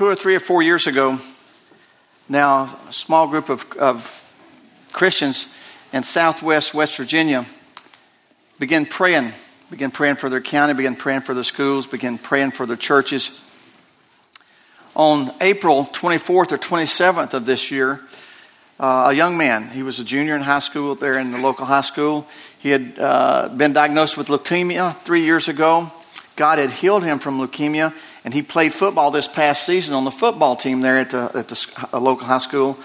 two or three or four years ago, now a small group of, of Christians in southwest West Virginia began praying, began praying for their county, began praying for their schools, began praying for their churches. On April 24th or 27th of this year, uh, a young man, he was a junior in high school there in the local high school. He had uh, been diagnosed with leukemia three years ago. God had healed him from leukemia, and he played football this past season on the football team there at the, at the local high school.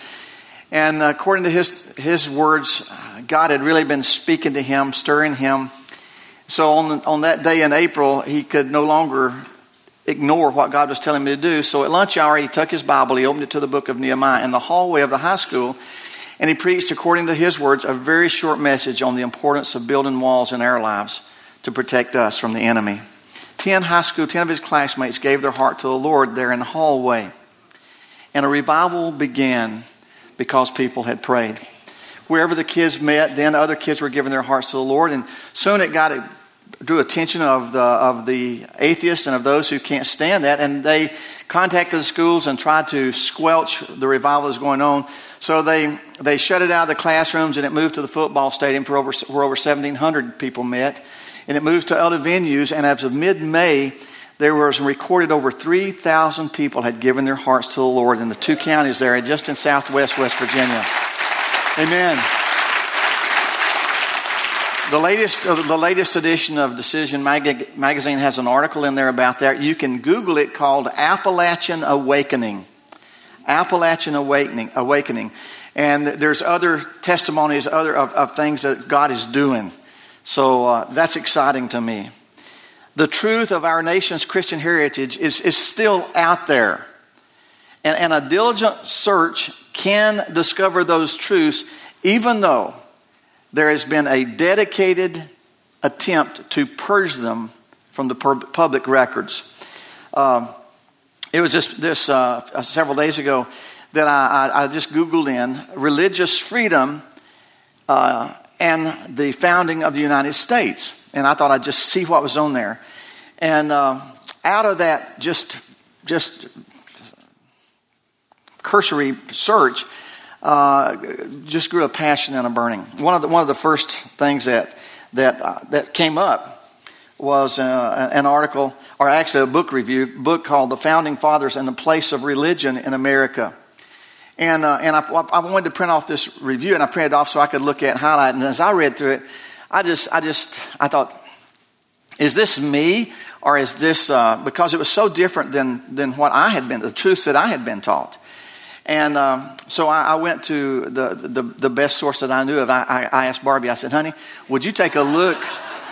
And uh, according to his, his words, God had really been speaking to him, stirring him. So on, on that day in April, he could no longer ignore what God was telling him to do. So at lunch hour, he took his Bible, he opened it to the book of Nehemiah in the hallway of the high school, and he preached, according to his words, a very short message on the importance of building walls in our lives to protect us from the enemy. Ten high school, ten of his classmates gave their heart to the Lord there in the hallway. And a revival began because people had prayed. Wherever the kids met, then other kids were giving their hearts to the Lord, and soon it got drew attention of the of the atheists and of those who can't stand that, and they contacted the schools and tried to squelch the revival that was going on. So they they shut it out of the classrooms, and it moved to the football stadium for over where over 1,700 people met and it moves to other venues. And as of mid May, there was recorded over 3,000 people had given their hearts to the Lord in the two counties there, just in southwest West Virginia. Amen. The latest, uh, the latest edition of Decision Mag- Magazine has an article in there about that. You can Google it called Appalachian Awakening. Appalachian Awakening. Awakening. And there's other testimonies other of, of things that God is doing. So uh, that's exciting to me. The truth of our nation's Christian heritage is, is still out there. And, and a diligent search can discover those truths, even though there has been a dedicated attempt to purge them from the public records. Um, it was just this uh, several days ago that I, I, I, just Googled in religious freedom uh, and the founding of the United States. And I thought I'd just see what was on there. And uh, out of that, just just cursory search, uh, just grew a passion and a burning. One of the one of the first things that that uh, that came up was uh, an article, or actually a book review, book called "The Founding Fathers and the Place of Religion in America." And, uh, and I, I, wanted to print off this review, and I printed off so I could look at and highlight. And as I read through it, I just, I just, I thought, is this me, or is this uh, because it was so different than than what I had been, the truths that I had been taught. And um, so I, I, went to the, the, the best source that I knew of. I, I asked Barbie. I said, "Honey, would you take a look?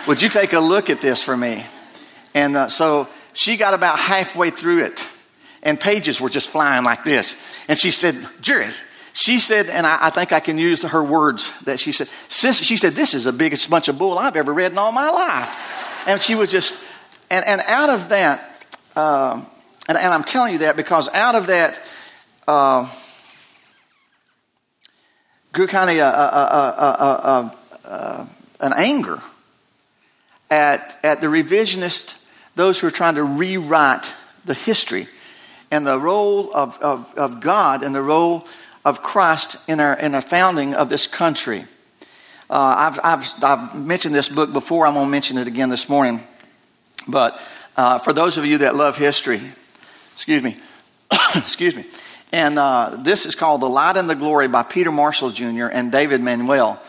would you take a look at this for me?" And uh, so she got about halfway through it, and pages were just flying like this. And she said, Jerry, she said, and I, I, think I can use her words that she said, since she said, this is the biggest bunch of bull I've ever read in all my life. And she was just, and, and out of that, uh, and, and, I'm telling you that because out of that, uh, grew kind of a, a, a, an anger at, at the revisionist, those who are trying to rewrite the history and the role of, of, of God and the role of Christ in our, in our founding of this country. Uh, I've, I've, I've, mentioned this book before. I'm going to mention it again this morning. But uh, for those of you that love history, excuse me, excuse me. And uh, this is called The Light and the Glory by Peter Marshall Jr. and David Manuel.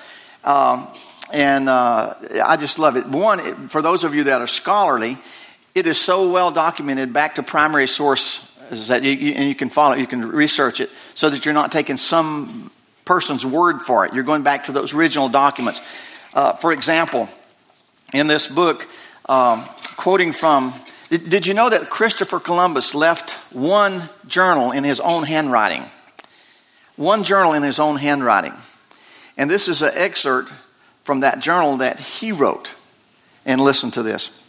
Um, and uh, I just love it. One, for those of you that are scholarly, it is so well documented back to primary source is that you, you, and you can follow, you can research it so that you're not taking some person's word for it. You're going back to those original documents. Uh, for example, in this book, um, quoting from, did, did you know that Christopher Columbus left one journal in his own handwriting? One journal in his own handwriting. And this is an excerpt from that journal that he wrote. And listen to this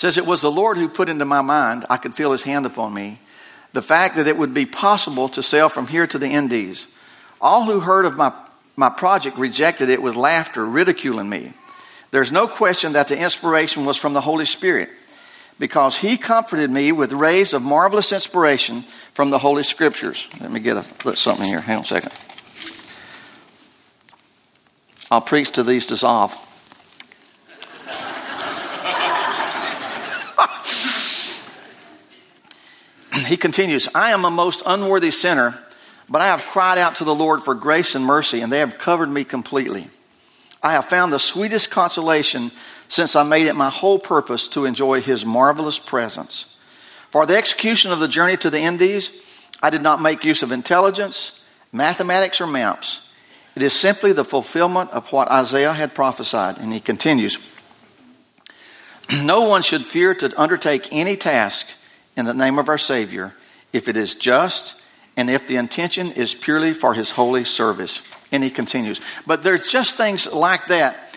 says, It was the Lord who put into my mind, I could feel his hand upon me, the fact that it would be possible to sail from here to the Indies. All who heard of my, my project rejected it with laughter, ridiculing me. There's no question that the inspiration was from the Holy Spirit. because he comforted me with rays of marvelous inspiration from the Holy Scriptures. Let me get a put something here. Hang on a second. I'll preach to these dissolve. He continues, I am a most unworthy sinner, but I have cried out to the Lord for grace and mercy, and they have covered me completely. I have found the sweetest consolation since I made it my whole purpose to enjoy his marvelous presence. For the execution of the journey to the Indies, I did not make use of intelligence, mathematics, or maps. It is simply the fulfillment of what Isaiah had prophesied. And he continues No one should fear to undertake any task in the name of our Savior if it is just and if the intention is purely for his holy service. And he continues. But there's just things like that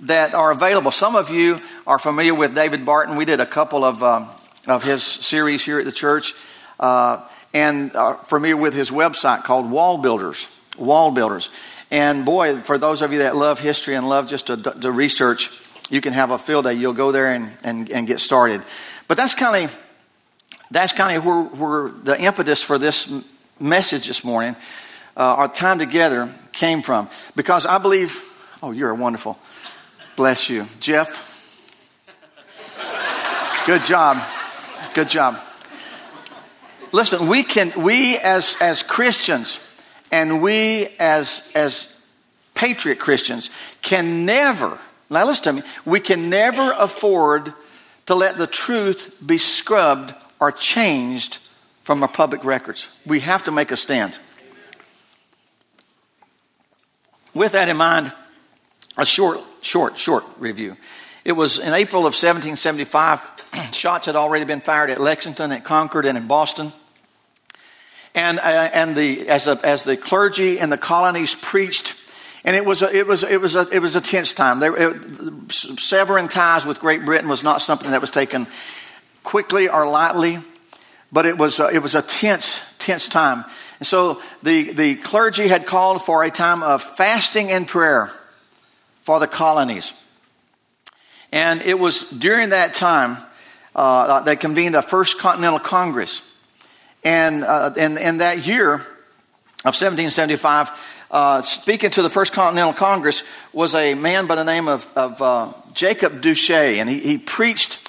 that are available. Some of you are familiar with David Barton. We did a couple of, um, of his series here at the church, uh, and are familiar with his website called Wall Builders. Wall Builders. And boy, for those of you that love history and love just to, to research, you can have a field day. You'll go there and, and, and get started. But that's kind of that's kind of where, where the impetus for this message this morning, uh, our time together, came from. Because I believe, oh, you're wonderful. Bless you. Jeff, good job. Good job. Listen, we can, we as, as Christians and we as, as patriot Christians can never, now listen to me, we can never afford to let the truth be scrubbed or changed from our public records. We have to make a stand. With that in mind, a short, short, short review. It was in April of 1775. shots had already been fired at Lexington, at Concord, and in Boston. And, uh, and the, as, a, as the clergy and the colonies preached, and it was a, it was, it was a, it was a tense time. It, severing ties with Great Britain was not something that was taken quickly or lightly, but it was, a, it was a tense, tense time. And so the, the clergy had called for a time of fasting and prayer for the colonies. And it was during that time uh, they convened a First Continental Congress. And uh, in, in that year of 1775, uh, speaking to the First Continental Congress was a man by the name of, of uh, Jacob Duché. And he, he, preached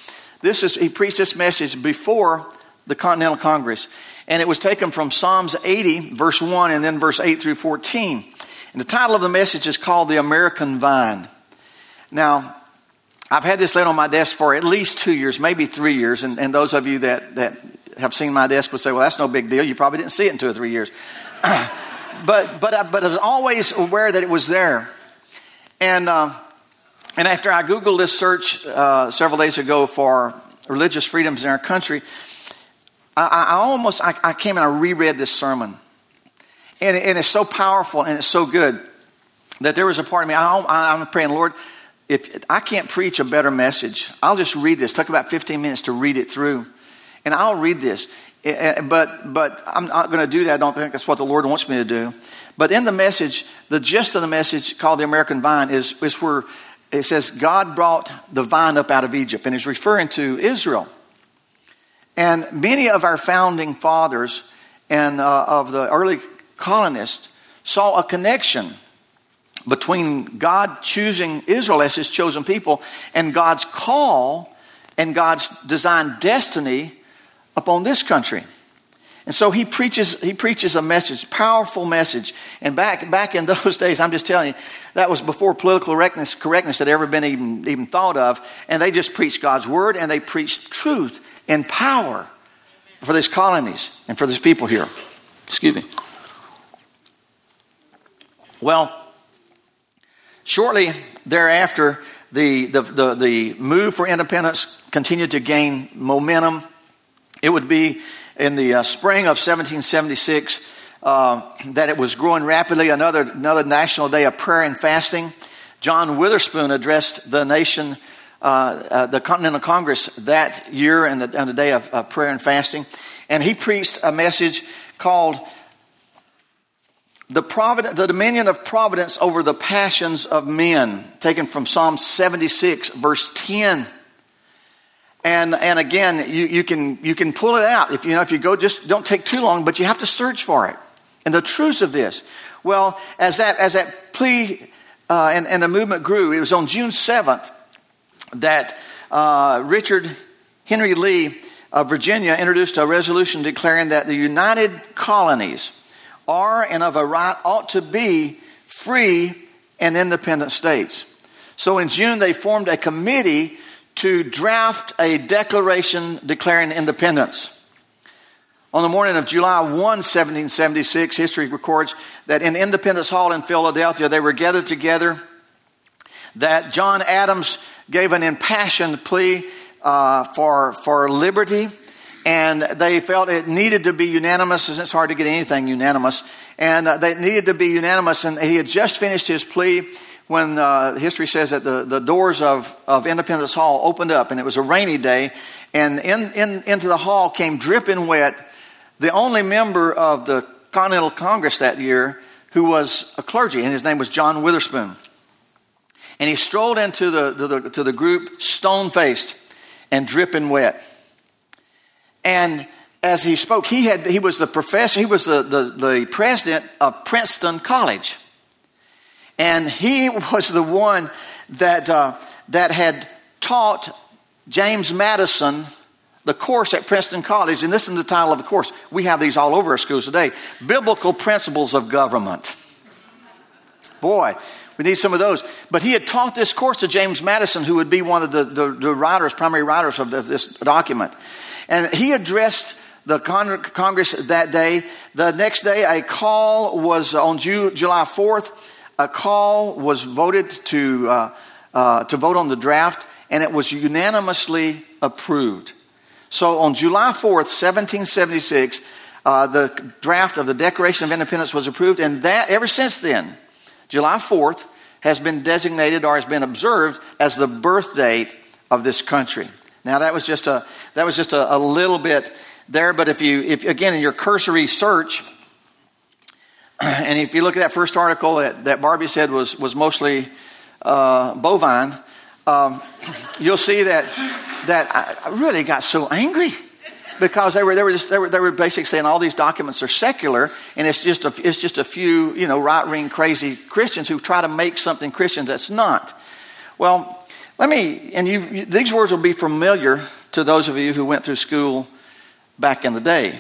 this is, he preached this message before the Continental Congress. And it was taken from Psalms 80, verse 1, and then verse 8 through 14. And the title of the message is called The American Vine. Now, I've had this laid on my desk for at least two years, maybe three years. And, and those of you that, that have seen my desk would say, well, that's no big deal. You probably didn't see it in two or three years. but, but, I, but I was always aware that it was there. And, uh, and after I Googled this search uh, several days ago for religious freedoms in our country, I, I almost I, I, came and I reread this sermon and, and it's so powerful and it's so good that there was a part of me, I, I'm praying, Lord, if I can't preach a better message, I'll just read this. Took about 15 minutes to read it through. And I'll read this. But, but I'm not going to do that. I don't think that's what the Lord wants me to do. But in the message, the gist of the message called the American Vine is, is where it says God brought the vine up out of Egypt. And he's referring to Israel. And many of our founding fathers and uh, of the early colonists saw a connection between God choosing Israel as his chosen people and God's call and God's designed destiny upon this country. And so he preaches, he preaches a message, powerful message. And back, back in those days, I'm just telling you, that was before political correctness, correctness had ever been even, even thought of. And they just preached God's word and they preached truth and power for these colonies and for these people here. Excuse me. Well, shortly thereafter, the, the, the, the, move for independence continued to gain momentum. It would be in the uh, spring of 1776 uh, that it was growing rapidly, another, another national day of prayer and fasting. John Witherspoon addressed the nation, uh, uh the Continental Congress that year and the, and the day of prayer and fasting. And he preached a message called the, the dominion of providence over the passions of men, taken from Psalm 76, verse 10. And, and again, you, you, can, you can pull it out. If you know, if you go, just don't take too long, but you have to search for it. And the truths of this. Well, as that, as that plea uh, and, and the movement grew, it was on June 7th that uh, Richard Henry Lee of Virginia introduced a resolution declaring that the United Colonies are and of a right ought to be free and independent states. So in June, they formed a committee to draft a declaration declaring independence. On the morning of July 1, 1776, history records that in Independence Hall in Philadelphia, they were gathered together, that John Adams gave an impassioned plea uh, for, for liberty, and they felt it needed to be unanimous, as it's hard to get anything unanimous, and uh, they needed to be unanimous, and he had just finished his plea when uh, history says that the, the doors of, of Independence Hall opened up, and it was a rainy day, and in, in, into the hall came dripping wet the only member of the Continental Congress that year who was a clergy, and his name was John Witherspoon. And he strolled into the, to the, to the group stone faced and dripping wet. And as he spoke, he, had, he was the professor, he was the, the, the president of Princeton College. And he was the one that, uh, that had taught James Madison the course at Princeton College. And this is the title of the course. We have these all over our schools today Biblical Principles of Government. Boy, we need some of those. But he had taught this course to James Madison, who would be one of the, the, the writers, primary writers of this document. And he addressed the Congress that day. The next day, a call was on July 4th a call was voted to, uh, uh, to vote on the draft, and it was unanimously approved. So on July 4th, 1776, uh, the draft of the Declaration of Independence was approved, and that ever since then, July 4th has been designated or has been observed as the birth date of this country. Now that was just a that was just a, a little bit there, but if you if again in your cursory search, and if you look at that first article that, that Barbie said was, was mostly uh, bovine, um, you'll see that, that I really got so angry because they were, they, were just, they, were, they were basically saying all these documents are secular and it's just a, it's just a few you know, right wing crazy Christians who try to make something Christian that's not. Well, let me, and you these words will be familiar to those of you who went through school back in the day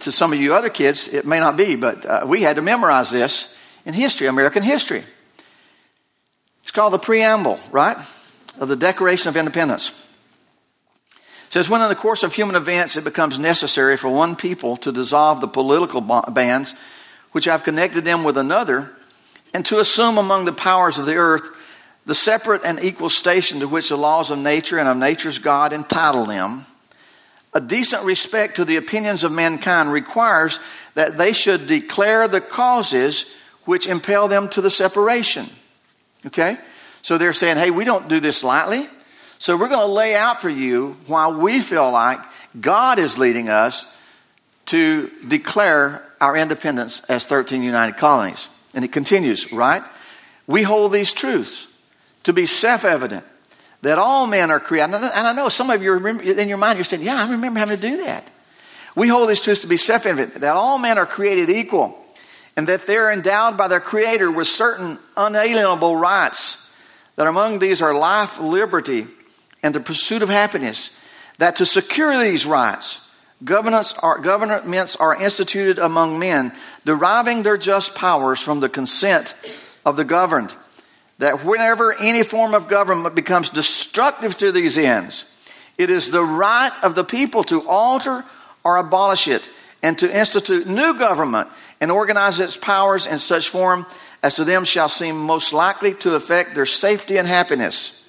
to some of you other kids, it may not be, but uh, we had to memorize this in history, American history. It's called the preamble, right, of the Declaration of Independence. It says, when in the course of human events it becomes necessary for one people to dissolve the political bands which have connected them with another, and to assume among the powers of the earth the separate and equal station to which the laws of nature and of nature's God entitle them a decent respect to the opinions of mankind requires that they should declare the causes which impel them to the separation. Okay? So they're saying, hey, we don't do this lightly. So we're going to lay out for you why we feel like God is leading us to declare our independence as 13 united colonies. And it continues, right? We hold these truths to be self evident that all men are created. And I know some of you remember, in your mind, you're saying, Yeah, I remember having to do that. We hold these truths to be self evident that all men are created equal and that they're endowed by their Creator with certain unalienable rights. That among these are life, liberty, and the pursuit of happiness. That to secure these rights, governments are, governments are instituted among men, deriving their just powers from the consent of the governed that whenever any form of government becomes destructive to these ends, it is the right of the people to alter or abolish it and to institute new government and organize its powers in such form as to them shall seem most likely to affect their safety and happiness.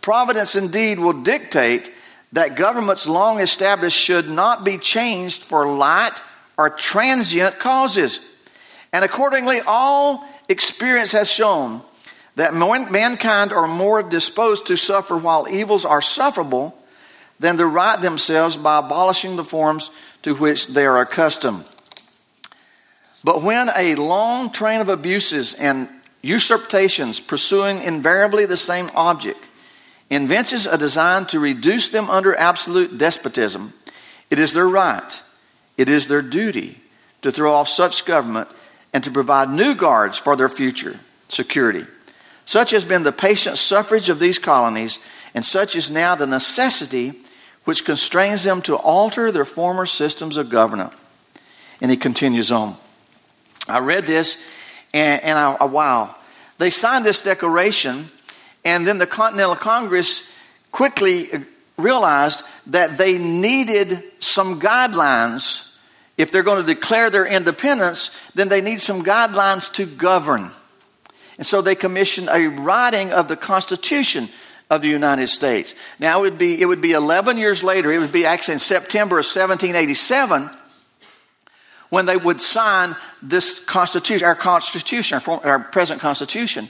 Providence indeed will dictate that governments long established should not be changed for light or transient causes. And accordingly, all experience has shown that mankind are more disposed to suffer while evils are sufferable than to right themselves by abolishing the forms to which they are accustomed. But when a long train of abuses and usurpations pursuing invariably the same object invents a design to reduce them under absolute despotism, it is their right, it is their duty to throw off such government and to provide new guards for their future security. Such has been the patient suffrage of these colonies, and such is now the necessity which constrains them to alter their former systems of government. And he continues on. I read this, and, and I, wow. They signed this declaration, and then the Continental Congress quickly uh, realized that they needed some guidelines. If they're going to declare their independence, then they need some guidelines to govern. And so they commissioned a writing of the Constitution of the United States. Now it would be it would be 11 years later. It would be actually in September of 1787 when they would sign this Constitution, our Constitution, our, our present Constitution.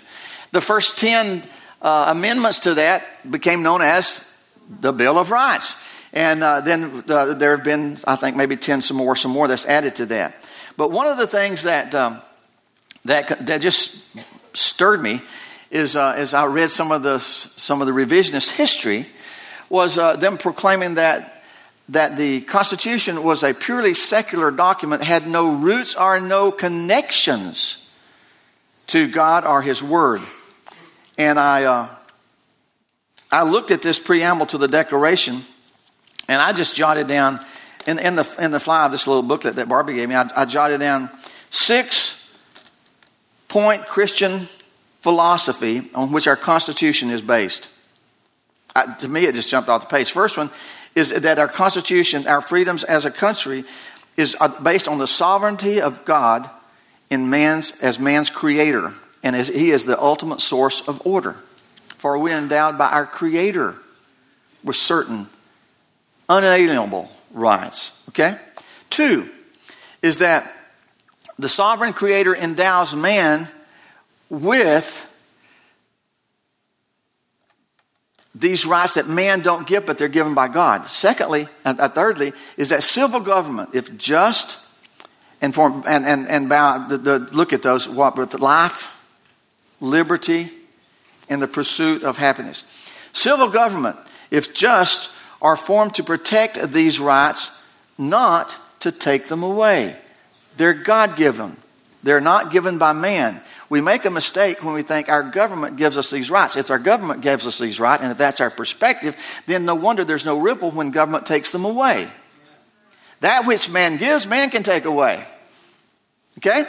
The first 10 uh, amendments to that became known as the Bill of Rights. And uh, then uh, there have been, I think, maybe 10 some more, some more that's added to that. But one of the things that, um, that, that just stirred me is uh, as I read some of the, some of the revisionist history was uh, them proclaiming that, that the Constitution was a purely secular document, had no roots or no connections to God or His Word. And I, uh, I looked at this preamble to the Declaration, and I just jotted down in, in, the, in the fly of this little booklet that Barbie gave me, I, I jotted down six point Christian philosophy on which our Constitution is based. I, to me, it just jumped off the page. First one is that our Constitution, our freedoms as a country, is uh, based on the sovereignty of God in man's as man's creator, and as He is the ultimate source of order. For we are endowed by our Creator with certain unalienable rights. Okay? Two is that the sovereign Creator endows man with these rights that man don't give, but they're given by God. Secondly, and uh, thirdly, is that civil government, if just and for, and and and bound, the, the, look at those what with life, liberty, and the pursuit of happiness. Civil government, if just, are formed to protect these rights, not to take them away. They're God given. They're not given by man. We make a mistake when we think our government gives us these rights. If our government gives us these rights, and if that's our perspective, then no wonder there's no ripple when government takes them away. That which man gives, man can take away. Okay?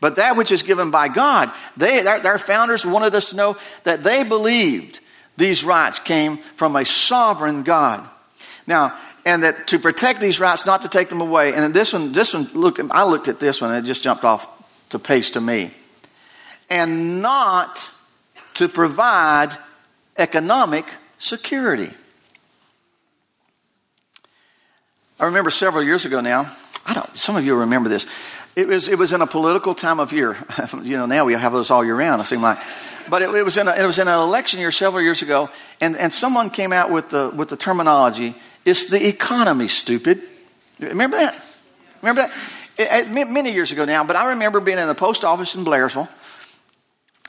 But that which is given by God, they, our, founders wanted us to know that they believed these rights came from a sovereign God. Now, and that to protect these rights, not to take them away. And this one, this one looked. I looked at this one, and it just jumped off the page to me and not to provide economic security. I remember several years ago now, I don't, some of you remember this. It was, it was in a political time of year. you know, now we have those all year round, it seems like. But it, it, was in a, it was in an election year several years ago, and, and someone came out with the, with the terminology it's the economy, stupid. Remember that? Remember that? It, it, many years ago now, but I remember being in the post office in Blairsville,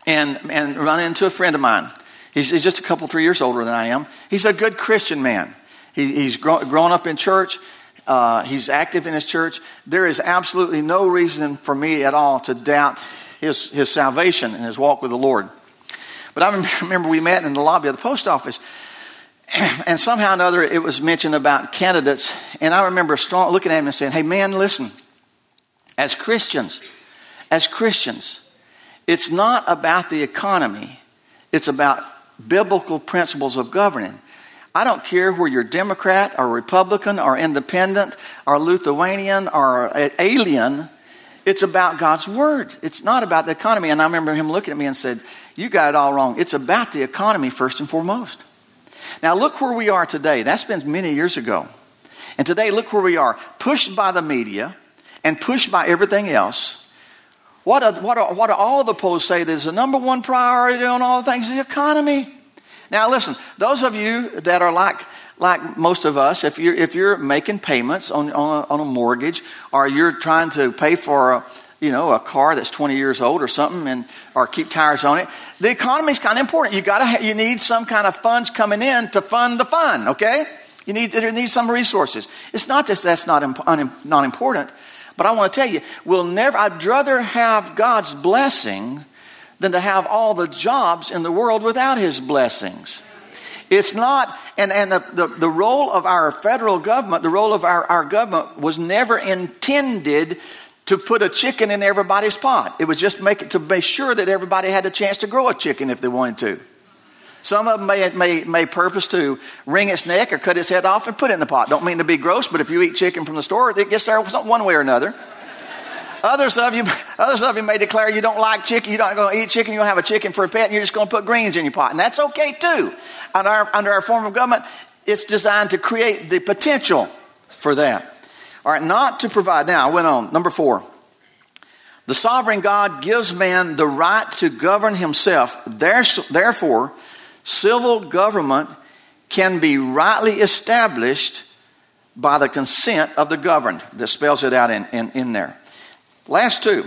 and, and run into a friend of mine. He's, he's, just a couple, three years older than I am. He's a good Christian man. He, he's grow, grown up in church. Uh, he's active in his church. There is absolutely no reason for me at all to doubt his, his salvation and his walk with the Lord. But I remember we met in the lobby of the post office, and somehow or another it was mentioned about candidates. And I remember strong, looking at him and saying, Hey, man, listen, as Christians, as Christians, it's not about the economy, it's about biblical principles of governing. I don't care where you're Democrat or Republican or independent or Lithuanian or alien. It's about God's word. It's not about the economy. And I remember him looking at me and said, You got it all wrong. It's about the economy first and foremost. Now, look where we are today. That's been many years ago. And today, look where we are pushed by the media and pushed by everything else. What, do, what, what do all the polls say is the number one priority on all the things the economy? Now, listen, those of you that are like, like most of us, if you're, if you're making payments on, on, a, on a mortgage or you're trying to pay for a, you know, a car that's 20 years old or something, and or keep tires on it. The economy is kind of important. You got to you need some kind of funds coming in to fund the fun. Okay, you need there need some resources. It's not that that's not not important, but I want to tell you, we'll never. I'd rather have God's blessing than to have all the jobs in the world without His blessings. It's not, and, and the, the, the role of our federal government, the role of our, our government was never intended to put a chicken in everybody's pot. It was just make it to make sure that everybody had a chance to grow a chicken if they wanted to. Some of them may, may, may purpose to wring its neck or cut its head off and put it in the pot. Don't mean to be gross, but if you eat chicken from the store, it gets there one way or another. Others of you, others of you may declare you don't like chicken, you're not going to eat chicken, you're going to have a chicken for a pet, and you're just going to put greens in your pot. And that's okay too. Under our, under our form of government, it's designed to create the potential for that. All right, not to provide. Now, I went on. Number four. The sovereign God gives man the right to govern himself. Therefore, civil government can be rightly established by the consent of the governed. That spells it out in, in, in there. Last two.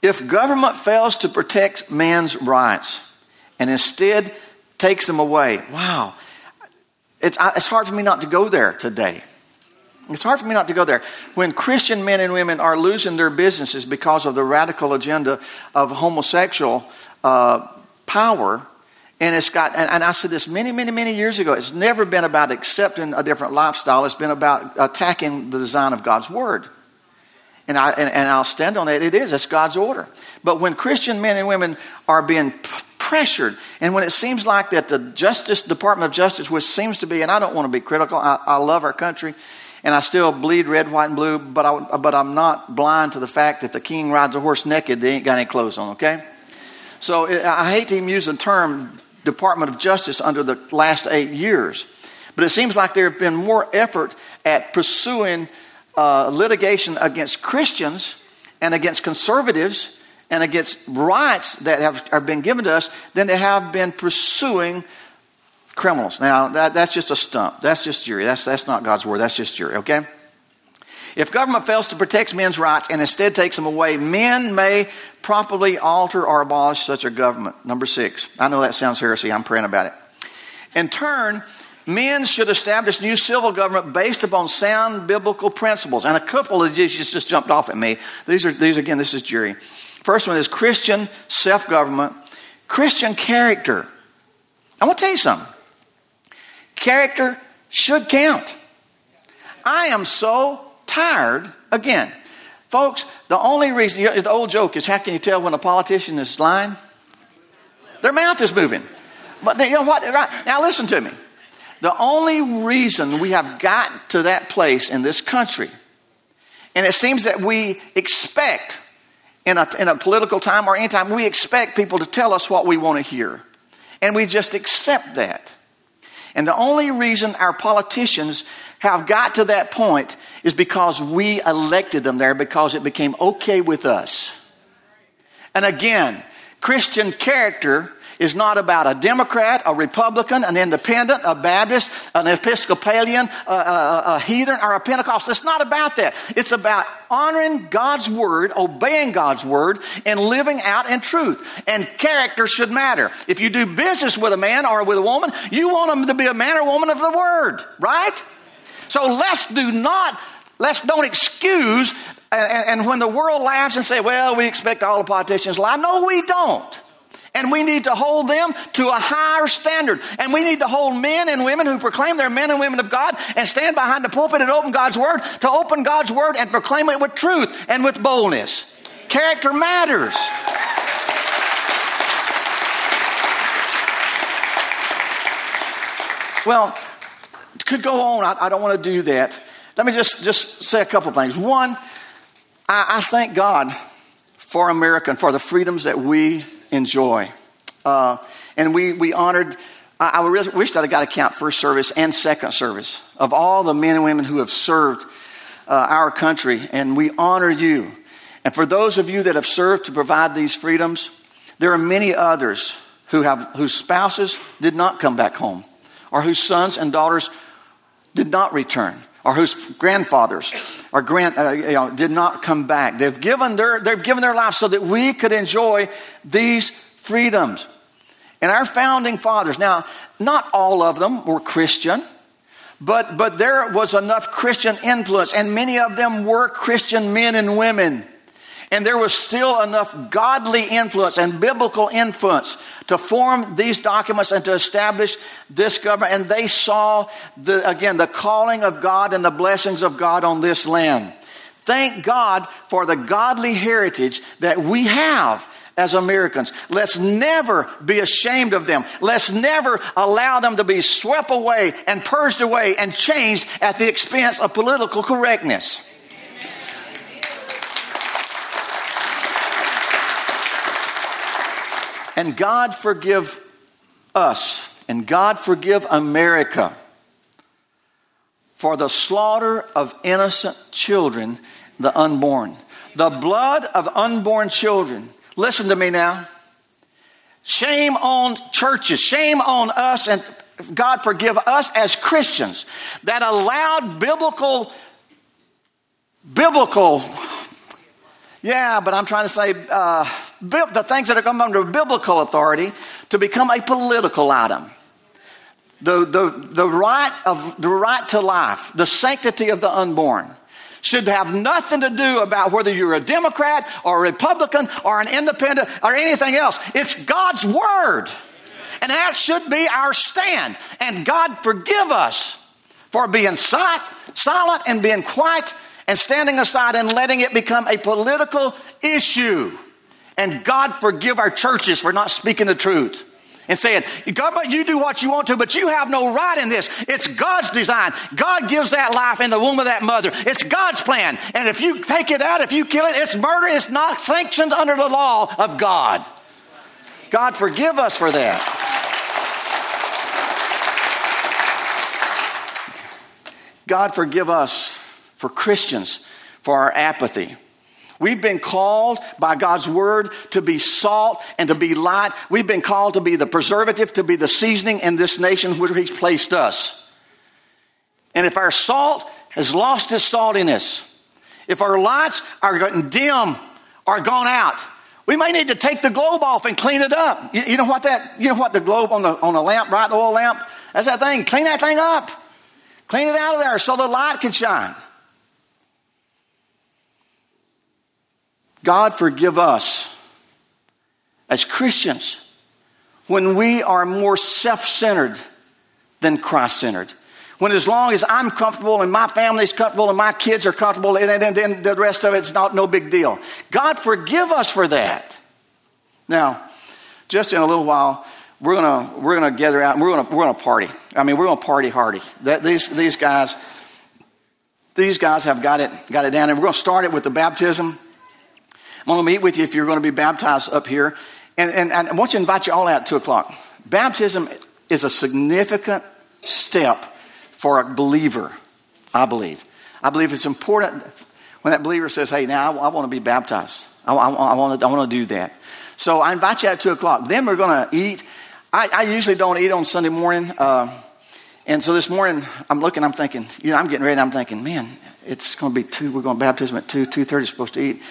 If government fails to protect man's rights and instead takes them away, wow, it's, it's hard for me not to go there today. It's hard for me not to go there. When Christian men and women are losing their businesses because of the radical agenda of homosexual uh, power, and it's got, and, and, I said this many, many, many years ago, it's never been about accepting a different lifestyle, it's been about attacking the design of God's Word. And, I, and, and I'll stand on it. It is. It's God's order. But when Christian men and women are being pressured, and when it seems like that the Justice Department of Justice, which seems to be, and I don't want to be critical, I, I love our country, and I still bleed red, white, and blue, but, I, but I'm not blind to the fact that the king rides a horse naked, they ain't got any clothes on, okay? So I hate to even use the term Department of Justice under the last eight years, but it seems like there have been more effort at pursuing uh, litigation against Christians and against conservatives and against rights that have, have been given to us than they have been pursuing criminals. Now, that, that's just a stump. That's just Jerry. That's, that's not God's word. That's just Jerry, okay? If government fails to protect men's rights and instead takes them away, men may properly alter or abolish such a government. Number six. I know that sounds heresy. I'm praying about it. In turn, men should establish new civil government based upon sound biblical principles. And a couple of these just, jumped off at me. These are these again, this is Jerry. First one is Christian self-government, Christian character. I want to tell you something. Character should count. I am so tired again. Folks, the only reason, the old joke is how can you tell when a politician is lying? Their mouth is moving. But you know what? Right. Now listen to me. The only reason we have gotten to that place in this country, and it seems that we expect in a, in a political time or any time, we expect people to tell us what we want to hear. And we just accept that. And the only reason our politicians have got to that point is because we elected them there because it became okay with us. And again, Christian character is not about a Democrat, a Republican, an Independent, a Baptist, an Episcopalian, a, a, a heathen, or a Pentecostal. It's not about that. It's about honoring God's word, obeying God's word, and living out in truth. And character should matter. If you do business with a man or with a woman, you want them to be a man or woman of the word, right? So let's do not, let's don't excuse, and, and when the world laughs and say, well, we expect all the politicians to lie. No, we don't. And we need to hold them to a higher standard. And we need to hold men and women who proclaim they're men and women of God and stand behind the pulpit and open God's Word to open God's Word and proclaim it with truth and with boldness. Character matters. Well, could go on. I, I don't want to do that. Let me just, just say a couple things. One, I, I thank God for America and for the freedoms that we enjoy. Uh, and we, we honored, I, I wish that I got to count first service and second service of all the men and women who have served uh, our country, and we honor you. And for those of you that have served to provide these freedoms, there are many others who have, whose spouses did not come back home, or whose sons and daughters did not return, or whose grandfathers or grant, uh, you know, did not come back. They've given, their, they've given their lives so that we could enjoy these freedoms. And our founding fathers, now, not all of them were Christian, but, but there was enough Christian influence, and many of them were Christian men and women. And there was still enough godly influence and biblical influence to form these documents and to establish this government. And they saw, the, again, the calling of God and the blessings of God on this land. Thank God for the godly heritage that we have as Americans. Let's never be ashamed of them. Let's never allow them to be swept away and purged away and changed at the expense of political correctness. And God forgive us, and God forgive America for the slaughter of innocent children, the unborn. The blood of unborn children. Listen to me now. Shame on churches, shame on us, and God forgive us as Christians that allowed biblical, biblical, yeah, but I'm trying to say, uh, the things that are come under biblical authority to become a political item. The, the, the, right of, the right to life, the sanctity of the unborn, should have nothing to do about whether you're a Democrat or a Republican or an independent or anything else. It's God's Word. And that should be our stand. And God forgive us for being silent and being quiet and standing aside and letting it become a political issue. And God forgive our churches for not speaking the truth and saying, God, you do what you want to, but you have no right in this. It's God's design. God gives that life in the womb of that mother. It's God's plan. And if you take it out, if you kill it, it's murder. It's not sanctioned under the law of God. God forgive us for that. God forgive us for Christians for our apathy. We've been called by God's word to be salt and to be light. We've been called to be the preservative, to be the seasoning in this nation where He's placed us. And if our salt has lost its saltiness, if our lights are getting dim are gone out, we may need to take the globe off and clean it up. You, you know what that? You know what the globe on the on the lamp, right? The oil lamp. That's that thing. Clean that thing up. Clean it out of there so the light can shine. God forgive us as Christians when we are more self centered than Christ centered. When as long as I'm comfortable and my family's comfortable and my kids are comfortable, and then, the rest of it's not no big deal. God forgive us for that. Now, just in a little while, we're gonna we're gonna gather out and we're gonna we're gonna party. I mean, we're gonna party hardy. That these these guys these guys have got it got it down, and we're gonna start it with the baptism. I'm going to meet with you if you're going to be baptized up here. And, and, and I want to invite you all out at 2 o'clock. Baptism is a significant step for a believer, I believe. I believe it's important when that believer says, hey, now I, I want to be baptized. I, I, I, want to, I want to do that. So I invite you at 2 o'clock. Then we're going to eat. I, I, usually don't eat on Sunday morning. Uh, and so this morning, I'm looking, I'm thinking, you know, I'm getting ready, I'm thinking, man, it's going to be 2, we're going to baptism at 2, 2.30 supposed to eat.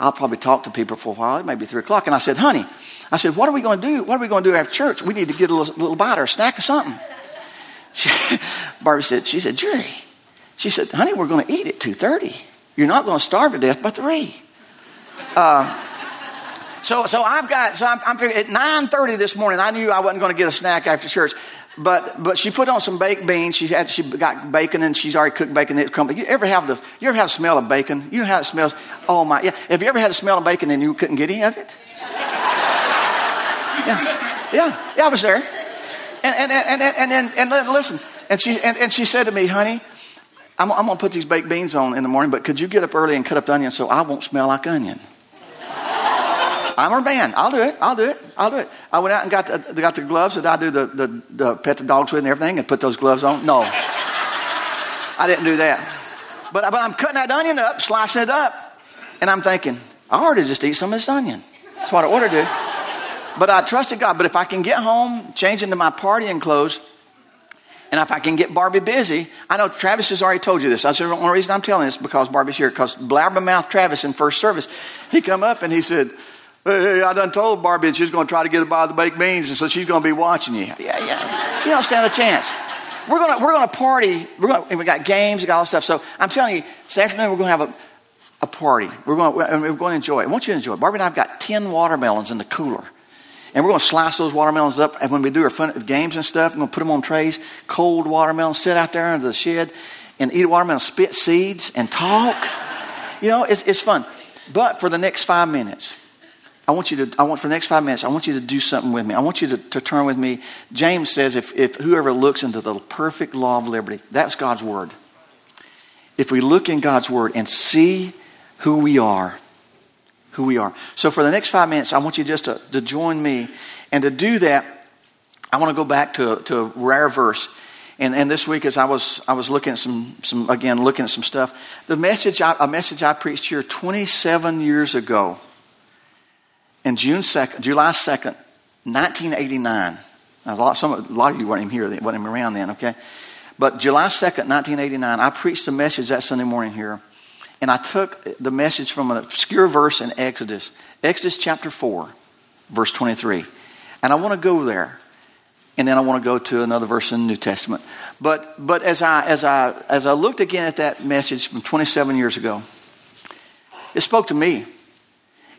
I'll probably talk to people for a while. It may be three o'clock. And I said, honey, I said, what are we going to do? What are we going to do after church? We need to get a little, little bite or a snack or something. She, Barbie said, she said, Jerry, she said, honey, we're going to eat at 2.30. You're not going to starve to death by 3. Uh, so, so I've got, so I'm, I'm at 9.30 this morning, I knew I wasn't going to get a snack after church. But but she put on some baked beans. She had she got bacon and she's already cooked bacon. It come. You ever have the you ever have the smell of bacon? You know how it smells. Oh my! Yeah. Have you ever had the smell of bacon and you couldn't get any of it? Yeah, yeah, yeah. I was there. And and and and and, and, and listen. And she and, and she said to me, honey, I'm, I'm going to put these baked beans on in the morning, but could you get up early and cut up the onion so I won't smell like onion? I'm her man. I'll do it. I'll do it. I'll do it. I went out and got the, got the gloves that I do the, the, the pet the dogs with and everything and put those gloves on. No. I didn't do that. But, but I'm cutting that onion up, slicing it up. And I'm thinking, I ought to just eat some of this onion. That's what I ought to do. But I trusted God. But if I can get home, change into my partying clothes, And if I can get Barbie busy, I know Travis has already told you this. That's the only reason I'm telling this is because Barbie's here. Because blabbermouth Travis in first service, he come up and he said, I done told Barbie that she's going to try to get by the baked beans, and so she's going to be watching you. Yeah, yeah. You don't stand a chance. We're going to, we're to party. We're going to, we got games, we got all this stuff. So I'm telling you, this afternoon we're going to have a, a party. We're going, we're going to enjoy it. I want you to enjoy it. Barbie and I have got 10 watermelons in the cooler. And we're going to slice those watermelons up. And when we do our fun, games and stuff, we're going to put them on trays. Cold watermelons, sit out there under the shed and eat a watermelon, spit seeds, and talk. You know, it's, it's fun. But for the next five minutes, I want you to, I want for the next five minutes, I want you to do something with me. I want you to, to turn with me. James says, if, if whoever looks into the perfect law of liberty, that's God's word. If we look in God's word and see who we are, who we are. So for the next five minutes, I want you just to, to join me. And to do that, I want to go back to, to a rare verse. And, and this week, as I was, I was looking at some, some, again, looking at some stuff, the message I, a message I preached here 27 years ago, in June 2nd, July 2nd, 1989. a, lot, some, a lot of you weren't even here, weren't even around then, okay? But July 2nd, 1989, I preached a message that Sunday morning here and I took the message from an obscure verse in Exodus, Exodus chapter 4, verse 23. And I want to go there. And then I want to go to another verse in the New Testament. But, but as, I, as, I, as I looked again at that message from 27 years ago, it spoke to me.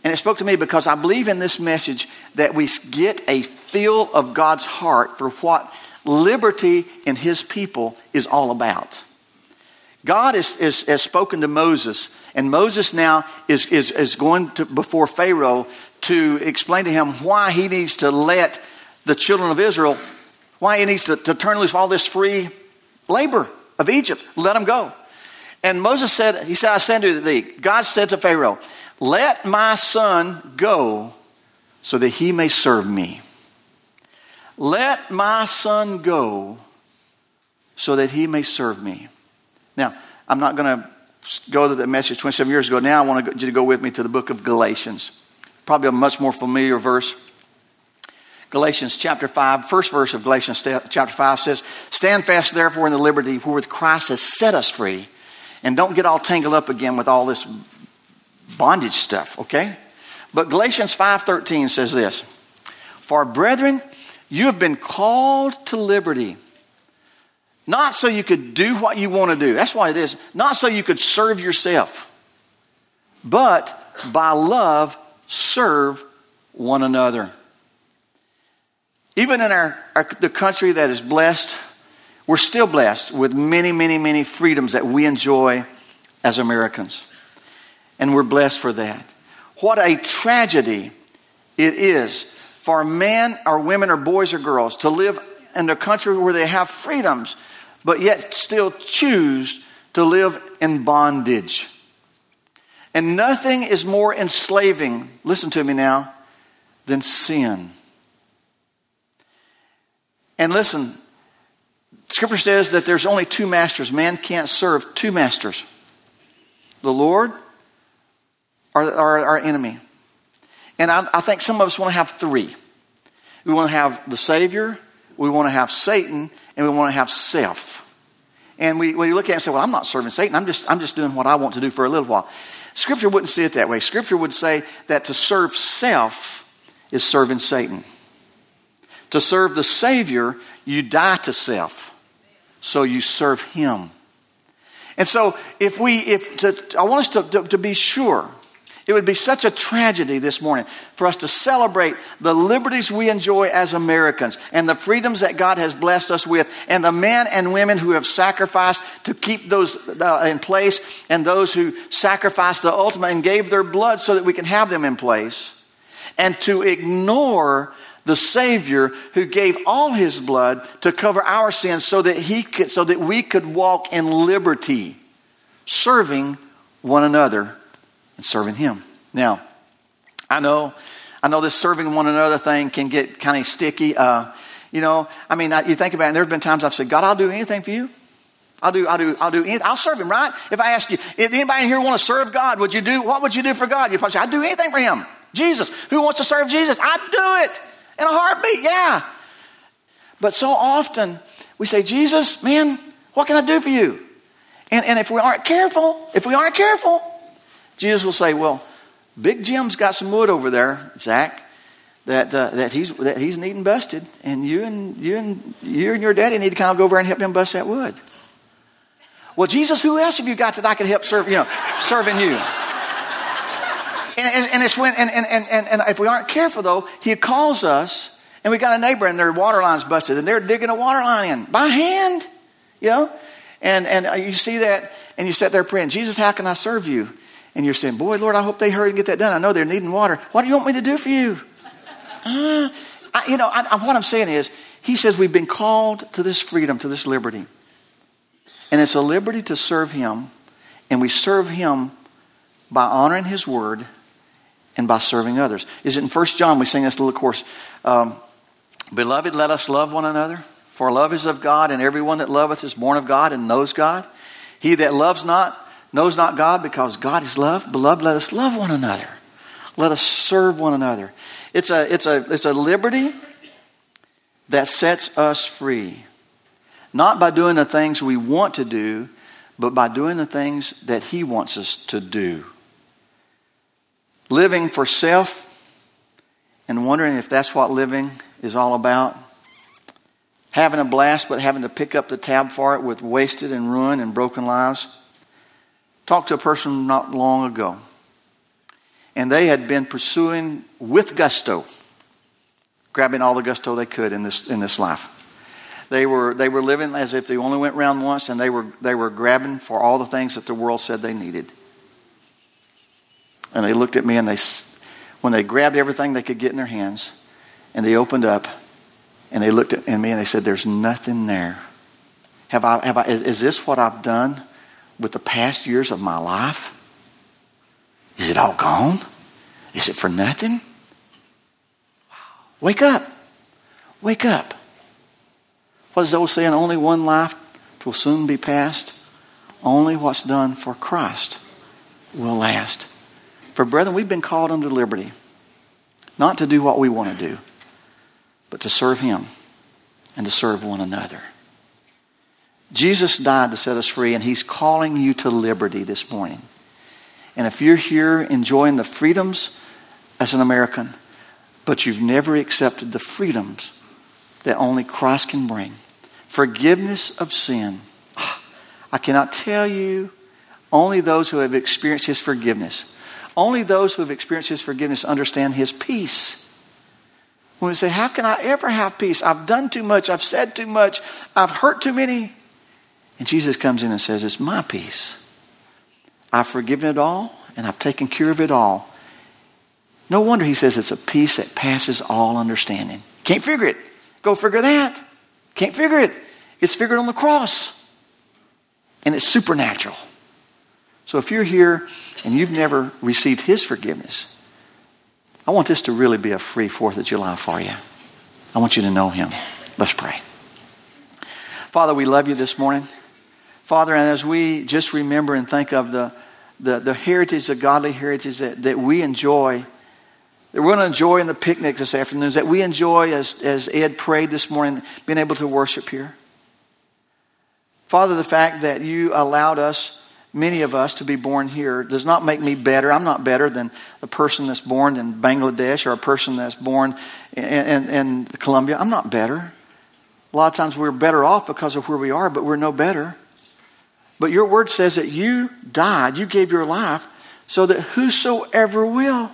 And it spoke to me because I believe in this message that we get a feel of God's heart for what liberty in His people is all about. God is, is, has spoken to Moses, and Moses now is, is, is going to, before Pharaoh to explain to him why he needs to let the children of Israel, why he needs to, to turn loose all this free labor of Egypt. Let them go. And Moses said, He said, I send to thee. God said to Pharaoh, Let my son go so that he may serve me. Let my son go so that he may serve me. Now, I'm not going to go to the message 27 years ago. Now I want you to go with me to the book of Galatians. Probably a much more familiar verse. Galatians chapter 5, first verse of Galatians chapter 5 says, Stand fast therefore in the liberty wherewith Christ has set us free. And don't get all tangled up again with all this bondage stuff, okay? But Galatians 5:13 says this, For brethren, you have been called to liberty. Not so you could do what you want to do. That's why it is. Not so you could serve yourself. But by love, serve one another. Even in our, our, the country that is blessed, we're still blessed with many, many, many freedoms that we enjoy as Americans. And we're blessed for that. What a tragedy it is for men or women or boys or girls to live in a country where they have freedoms but yet still choose to live in bondage. And nothing is more enslaving, listen to me now, than sin. And listen, Scripture says that there's only two masters. Man can't serve two masters the Lord or, or our enemy. And I, I think some of us want to have three. We want to have the Savior, we want to have Satan, and we want to have self. And we, we look at it and say, well, I'm not serving Satan. I'm just, I'm just doing what I want to do for a little while. Scripture wouldn't see it that way. Scripture would say that to serve self is serving Satan. To serve the Savior, you die to self. So you serve Him. And so, if we, if to, I want us to, to, to be sure it would be such a tragedy this morning for us to celebrate the liberties we enjoy as Americans and the freedoms that God has blessed us with, and the men and women who have sacrificed to keep those uh, in place, and those who sacrificed the ultimate and gave their blood so that we can have them in place, and to ignore the Savior who gave all His blood to cover our sins so that, he could, so that we could walk in liberty, serving one another and serving Him. Now, I know, I know this serving one another thing can get kind of sticky. Uh, you know, I mean, I, you think about it. and There have been times I've said, "God, I'll do anything for you. I'll do, I'll do, I'll do. Anything. I'll serve Him." Right? If I ask you, if anybody here want to serve God, would you do? What would you do for God? You probably say, "I'd do anything for Him." Jesus, who wants to serve Jesus? I'd do it in a heartbeat. Yeah. But so often We say, Jesus, man, what can I do for you? And, and if we aren't careful, if we aren't careful, Jesus will say, Well, Big Jim's got some wood over there, Zach, that, uh, that, he's, that he's needing busted, and you and, you, and, you and your daddy need to kind of go over and help him bust that wood. Well, Jesus, who else have you got that I could help serve, you know, serving you? And, and, it's when, and, and, and, and if we aren't careful, though, he calls us, and we got a neighbor, and their water line's busted, and they're digging a water line in by hand, you know? And, and you see that, and you sit there praying, Jesus, how can I serve you? And you're saying, Boy, Lord, I hope they hurry and get that done. I know they're needing water. What do you want me to do for you? Uh, I, you know, I, I, what I'm saying is, He says we've been called to this freedom, to this liberty. And it's a liberty to serve Him, and we serve Him by honoring His word and by serving others. Is it in 1 John? We sing this little course. Um, Beloved, let us love one another, for love is of God, and everyone that loveth is born of God and knows God. He that loves not knows not God because God is love. Beloved, let us love one another. Let us serve one another. It's a, it's a, it's a liberty that sets us free. Not by doing the things we want to do, but by doing the things that He wants us to do. Living for self and wondering if that's what living is all about. Having a blast, but having to pick up the tab for it with wasted and ruined and broken lives. Talked to a person not long ago, and they had been pursuing with gusto, grabbing all the gusto they could in this, in this life. They were, they were living as if they only went round once, and they were, they were grabbing for all the things that the world said they needed. And they looked at me, and they, when they grabbed everything they could get in their hands, and they opened up, and they looked at me, and they said, There's nothing there. Have I, have I, is, is this what I've done with the past years of my life? Is it all gone? Is it for nothing? Wow. Wake up. Wake up. What is the old saying? Only one life will soon be passed. Only what's done for Christ will last. For brethren, we've been called unto liberty, not to do what we want to do, but to serve Him and to serve one another. Jesus died to set us free, and He's calling you to liberty this morning. And if you're here enjoying the freedoms as an American, but you've never accepted the freedoms that only Christ can bring forgiveness of sin. I cannot tell you, only those who have experienced His forgiveness, only those who have experienced His forgiveness understand His peace. When we say, How can I ever have peace? I've done too much, I've said too much, I've hurt too many. And Jesus comes in and says, It's my peace. I've forgiven it all and I've taken care of it all. No wonder he says it's a peace that passes all understanding. Can't figure it. Go figure that. Can't figure it. It's figured on the cross. And it's supernatural. So if you're here and you've never received his forgiveness, I want this to really be a free 4th of July for you. I want you to know him. Let's pray. Father, we love you this morning. Father, and as we just remember and think of the, the, the heritage, the godly heritage that, that we enjoy, that we're going to enjoy in the picnic this afternoon, is that we enjoy as, as Ed prayed this morning, being able to worship here. Father, the fact that you allowed us, many of us, to be born here does not make me better. I'm not better than a person that's born in Bangladesh or a person that's born in, in, in Colombia. I'm not better. A lot of times we're better off because of where we are, but we're no better. But your word says that you died, you gave your life, so that whosoever will,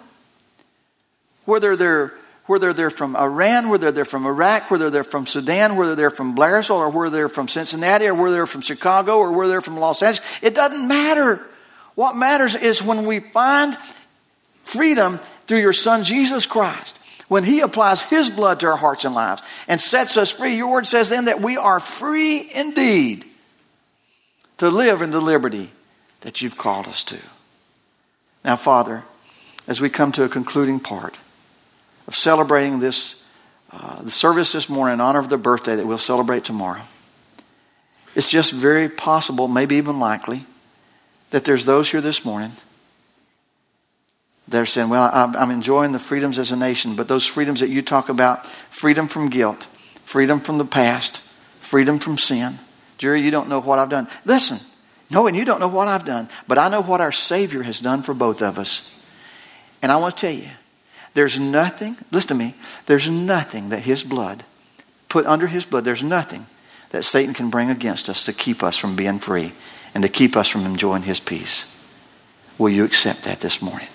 whether they're whether they're from Iran, whether they're from Iraq, whether they're from Sudan, whether they're from Blairsville, or whether they're from Cincinnati, or whether they're from Chicago, or whether they're from Los Angeles, it doesn't matter. What matters is when we find freedom through your Son Jesus Christ. When He applies His blood to our hearts and lives and sets us free, your word says then that we are free indeed to live in the liberty that you've called us to. Now, Father, as we come to a concluding part of celebrating this uh, the service this morning in honor of the birthday that we'll celebrate tomorrow, it's just very possible, maybe even likely, that there's those here this morning that are saying, Well, I'm enjoying the freedoms as a nation, but those freedoms that you talk about freedom from guilt, freedom from the past, freedom from sin. Jerry, you don't know what I've done. Listen, no, and you don't know what I've done, but I know what our Savior has done for both of us. And I want to tell you, there's nothing, listen to me, there's nothing that His blood, put under His blood, there's nothing that Satan can bring against us to keep us from being free and to keep us from enjoying His peace. Will you accept that this morning?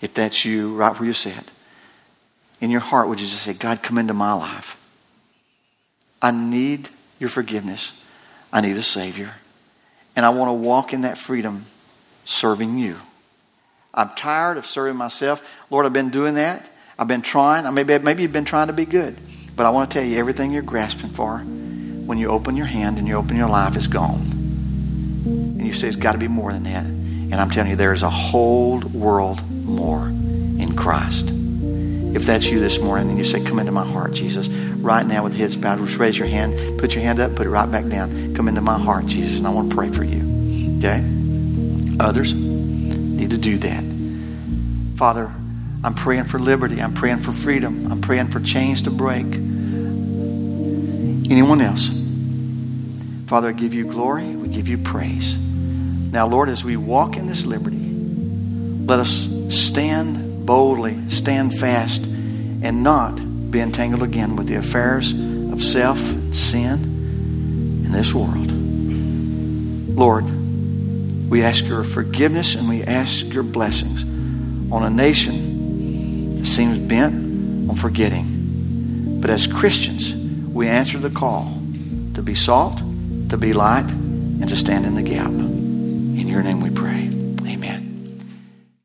If that's you, right where you sit, in your heart, would you just say, God, come into my life? I need your forgiveness. I need a Savior. And I want to walk in that freedom serving you. I'm tired of serving myself. Lord, I've been doing that. I've been trying. I maybe, maybe you've been trying to be good. But I want to tell you, everything you're grasping for, when you open your hand and you open your life, is gone. And you say, it's got to be more than that. And I'm telling you, there is a whole world more in Christ. If that's you this morning and you say, Come into my heart, Jesus, right now with heads bowed, just raise your hand, put your hand up, put it right back down. Come into my heart, Jesus, and I want to pray for you. Okay? Others need to do that. Father, I'm praying for liberty. I'm praying for freedom. I'm praying for chains to break. Anyone else? Father, I give you glory. We give you praise. Now, Lord, as we walk in this liberty, let us stand boldly, stand fast, and not be entangled again with the affairs of self, sin, in this world. Lord, we ask your forgiveness and we ask your blessings on a nation that seems bent on forgetting. But as Christians, we answer the call to be salt, to be light, and to stand in the gap. In your name we pray.